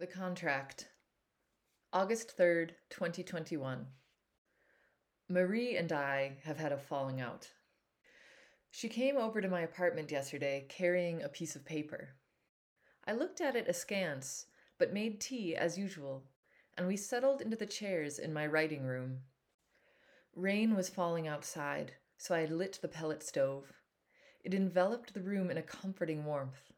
The Contract, August 3rd, 2021. Marie and I have had a falling out. She came over to my apartment yesterday carrying a piece of paper. I looked at it askance, but made tea as usual, and we settled into the chairs in my writing room. Rain was falling outside, so I lit the pellet stove. It enveloped the room in a comforting warmth.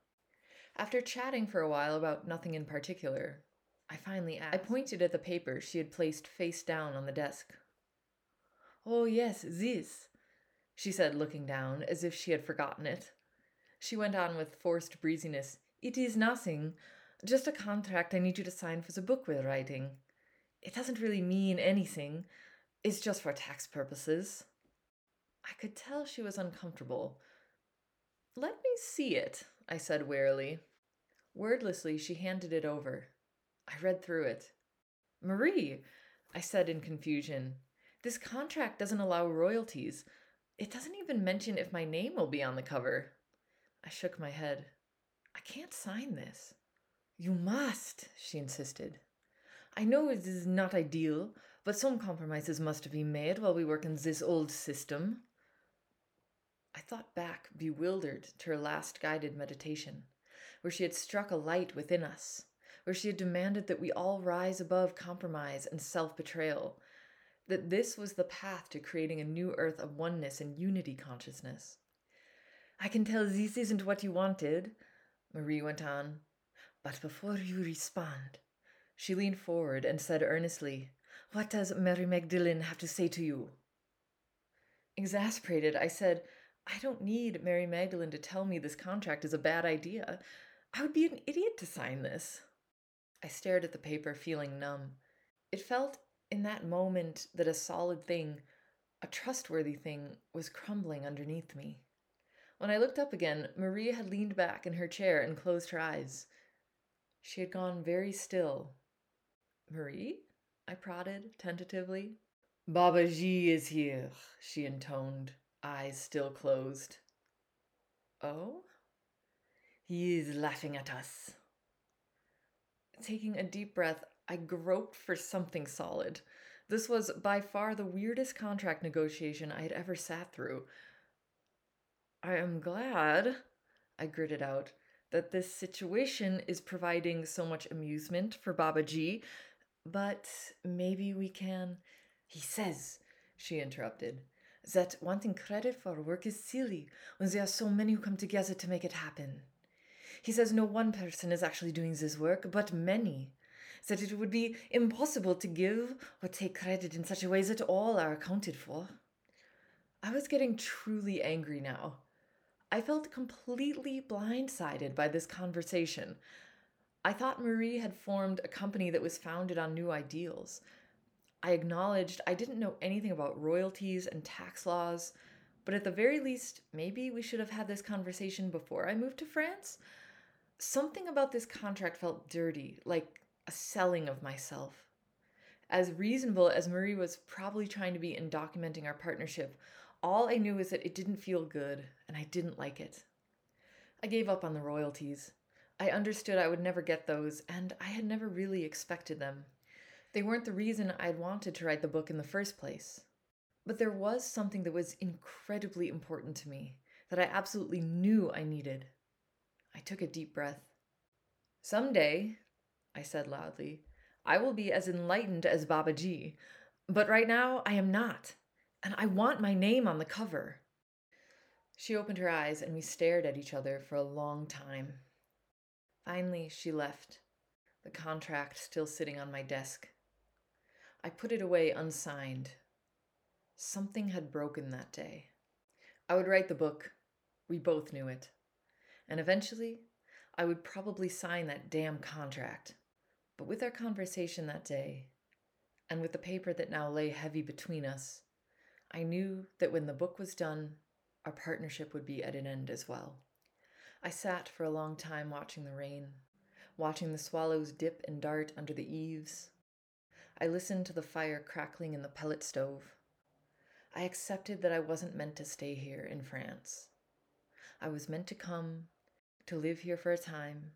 After chatting for a while about nothing in particular, I finally asked. I pointed at the paper she had placed face down on the desk. Oh, yes, this, she said, looking down as if she had forgotten it. She went on with forced breeziness. It is nothing, just a contract I need you to sign for the book we're writing. It doesn't really mean anything, it's just for tax purposes. I could tell she was uncomfortable. Let me see it, I said wearily. Wordlessly, she handed it over. I read through it. Marie, I said in confusion, this contract doesn't allow royalties. It doesn't even mention if my name will be on the cover. I shook my head. I can't sign this. You must, she insisted. I know it is not ideal, but some compromises must be made while we work in this old system. I thought back, bewildered, to her last guided meditation, where she had struck a light within us, where she had demanded that we all rise above compromise and self betrayal, that this was the path to creating a new earth of oneness and unity consciousness. I can tell this isn't what you wanted, Marie went on, but before you respond, she leaned forward and said earnestly, What does Mary Magdalene have to say to you? Exasperated, I said, I don't need Mary Magdalene to tell me this contract is a bad idea. I would be an idiot to sign this. I stared at the paper, feeling numb. It felt in that moment that a solid thing, a trustworthy thing, was crumbling underneath me. When I looked up again, Maria had leaned back in her chair and closed her eyes. She had gone very still. Marie? I prodded tentatively. Babaji is here, she intoned eyes still closed. Oh? He is laughing at us. Taking a deep breath, I groped for something solid. This was by far the weirdest contract negotiation I had ever sat through. I am glad, I gritted out, that this situation is providing so much amusement for Babaji, but maybe we can. He says, she interrupted, that wanting credit for work is silly when there are so many who come together to make it happen. He says no one person is actually doing this work, but many. That it would be impossible to give or take credit in such a way that all are accounted for. I was getting truly angry now. I felt completely blindsided by this conversation. I thought Marie had formed a company that was founded on new ideals, I acknowledged I didn't know anything about royalties and tax laws, but at the very least, maybe we should have had this conversation before I moved to France. Something about this contract felt dirty, like a selling of myself. As reasonable as Marie was probably trying to be in documenting our partnership, all I knew was that it didn't feel good and I didn't like it. I gave up on the royalties. I understood I would never get those, and I had never really expected them. They weren't the reason I'd wanted to write the book in the first place. But there was something that was incredibly important to me that I absolutely knew I needed. I took a deep breath. Someday, I said loudly, I will be as enlightened as Babaji, but right now I am not, and I want my name on the cover. She opened her eyes and we stared at each other for a long time. Finally, she left, the contract still sitting on my desk. I put it away unsigned. Something had broken that day. I would write the book. We both knew it. And eventually, I would probably sign that damn contract. But with our conversation that day, and with the paper that now lay heavy between us, I knew that when the book was done, our partnership would be at an end as well. I sat for a long time watching the rain, watching the swallows dip and dart under the eaves, I listened to the fire crackling in the pellet stove. I accepted that I wasn't meant to stay here in France. I was meant to come, to live here for a time,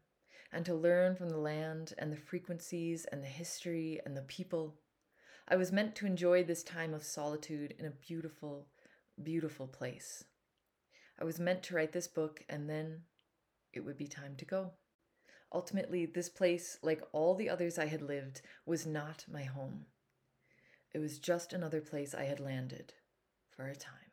and to learn from the land and the frequencies and the history and the people. I was meant to enjoy this time of solitude in a beautiful, beautiful place. I was meant to write this book and then it would be time to go. Ultimately, this place, like all the others I had lived, was not my home. It was just another place I had landed for a time.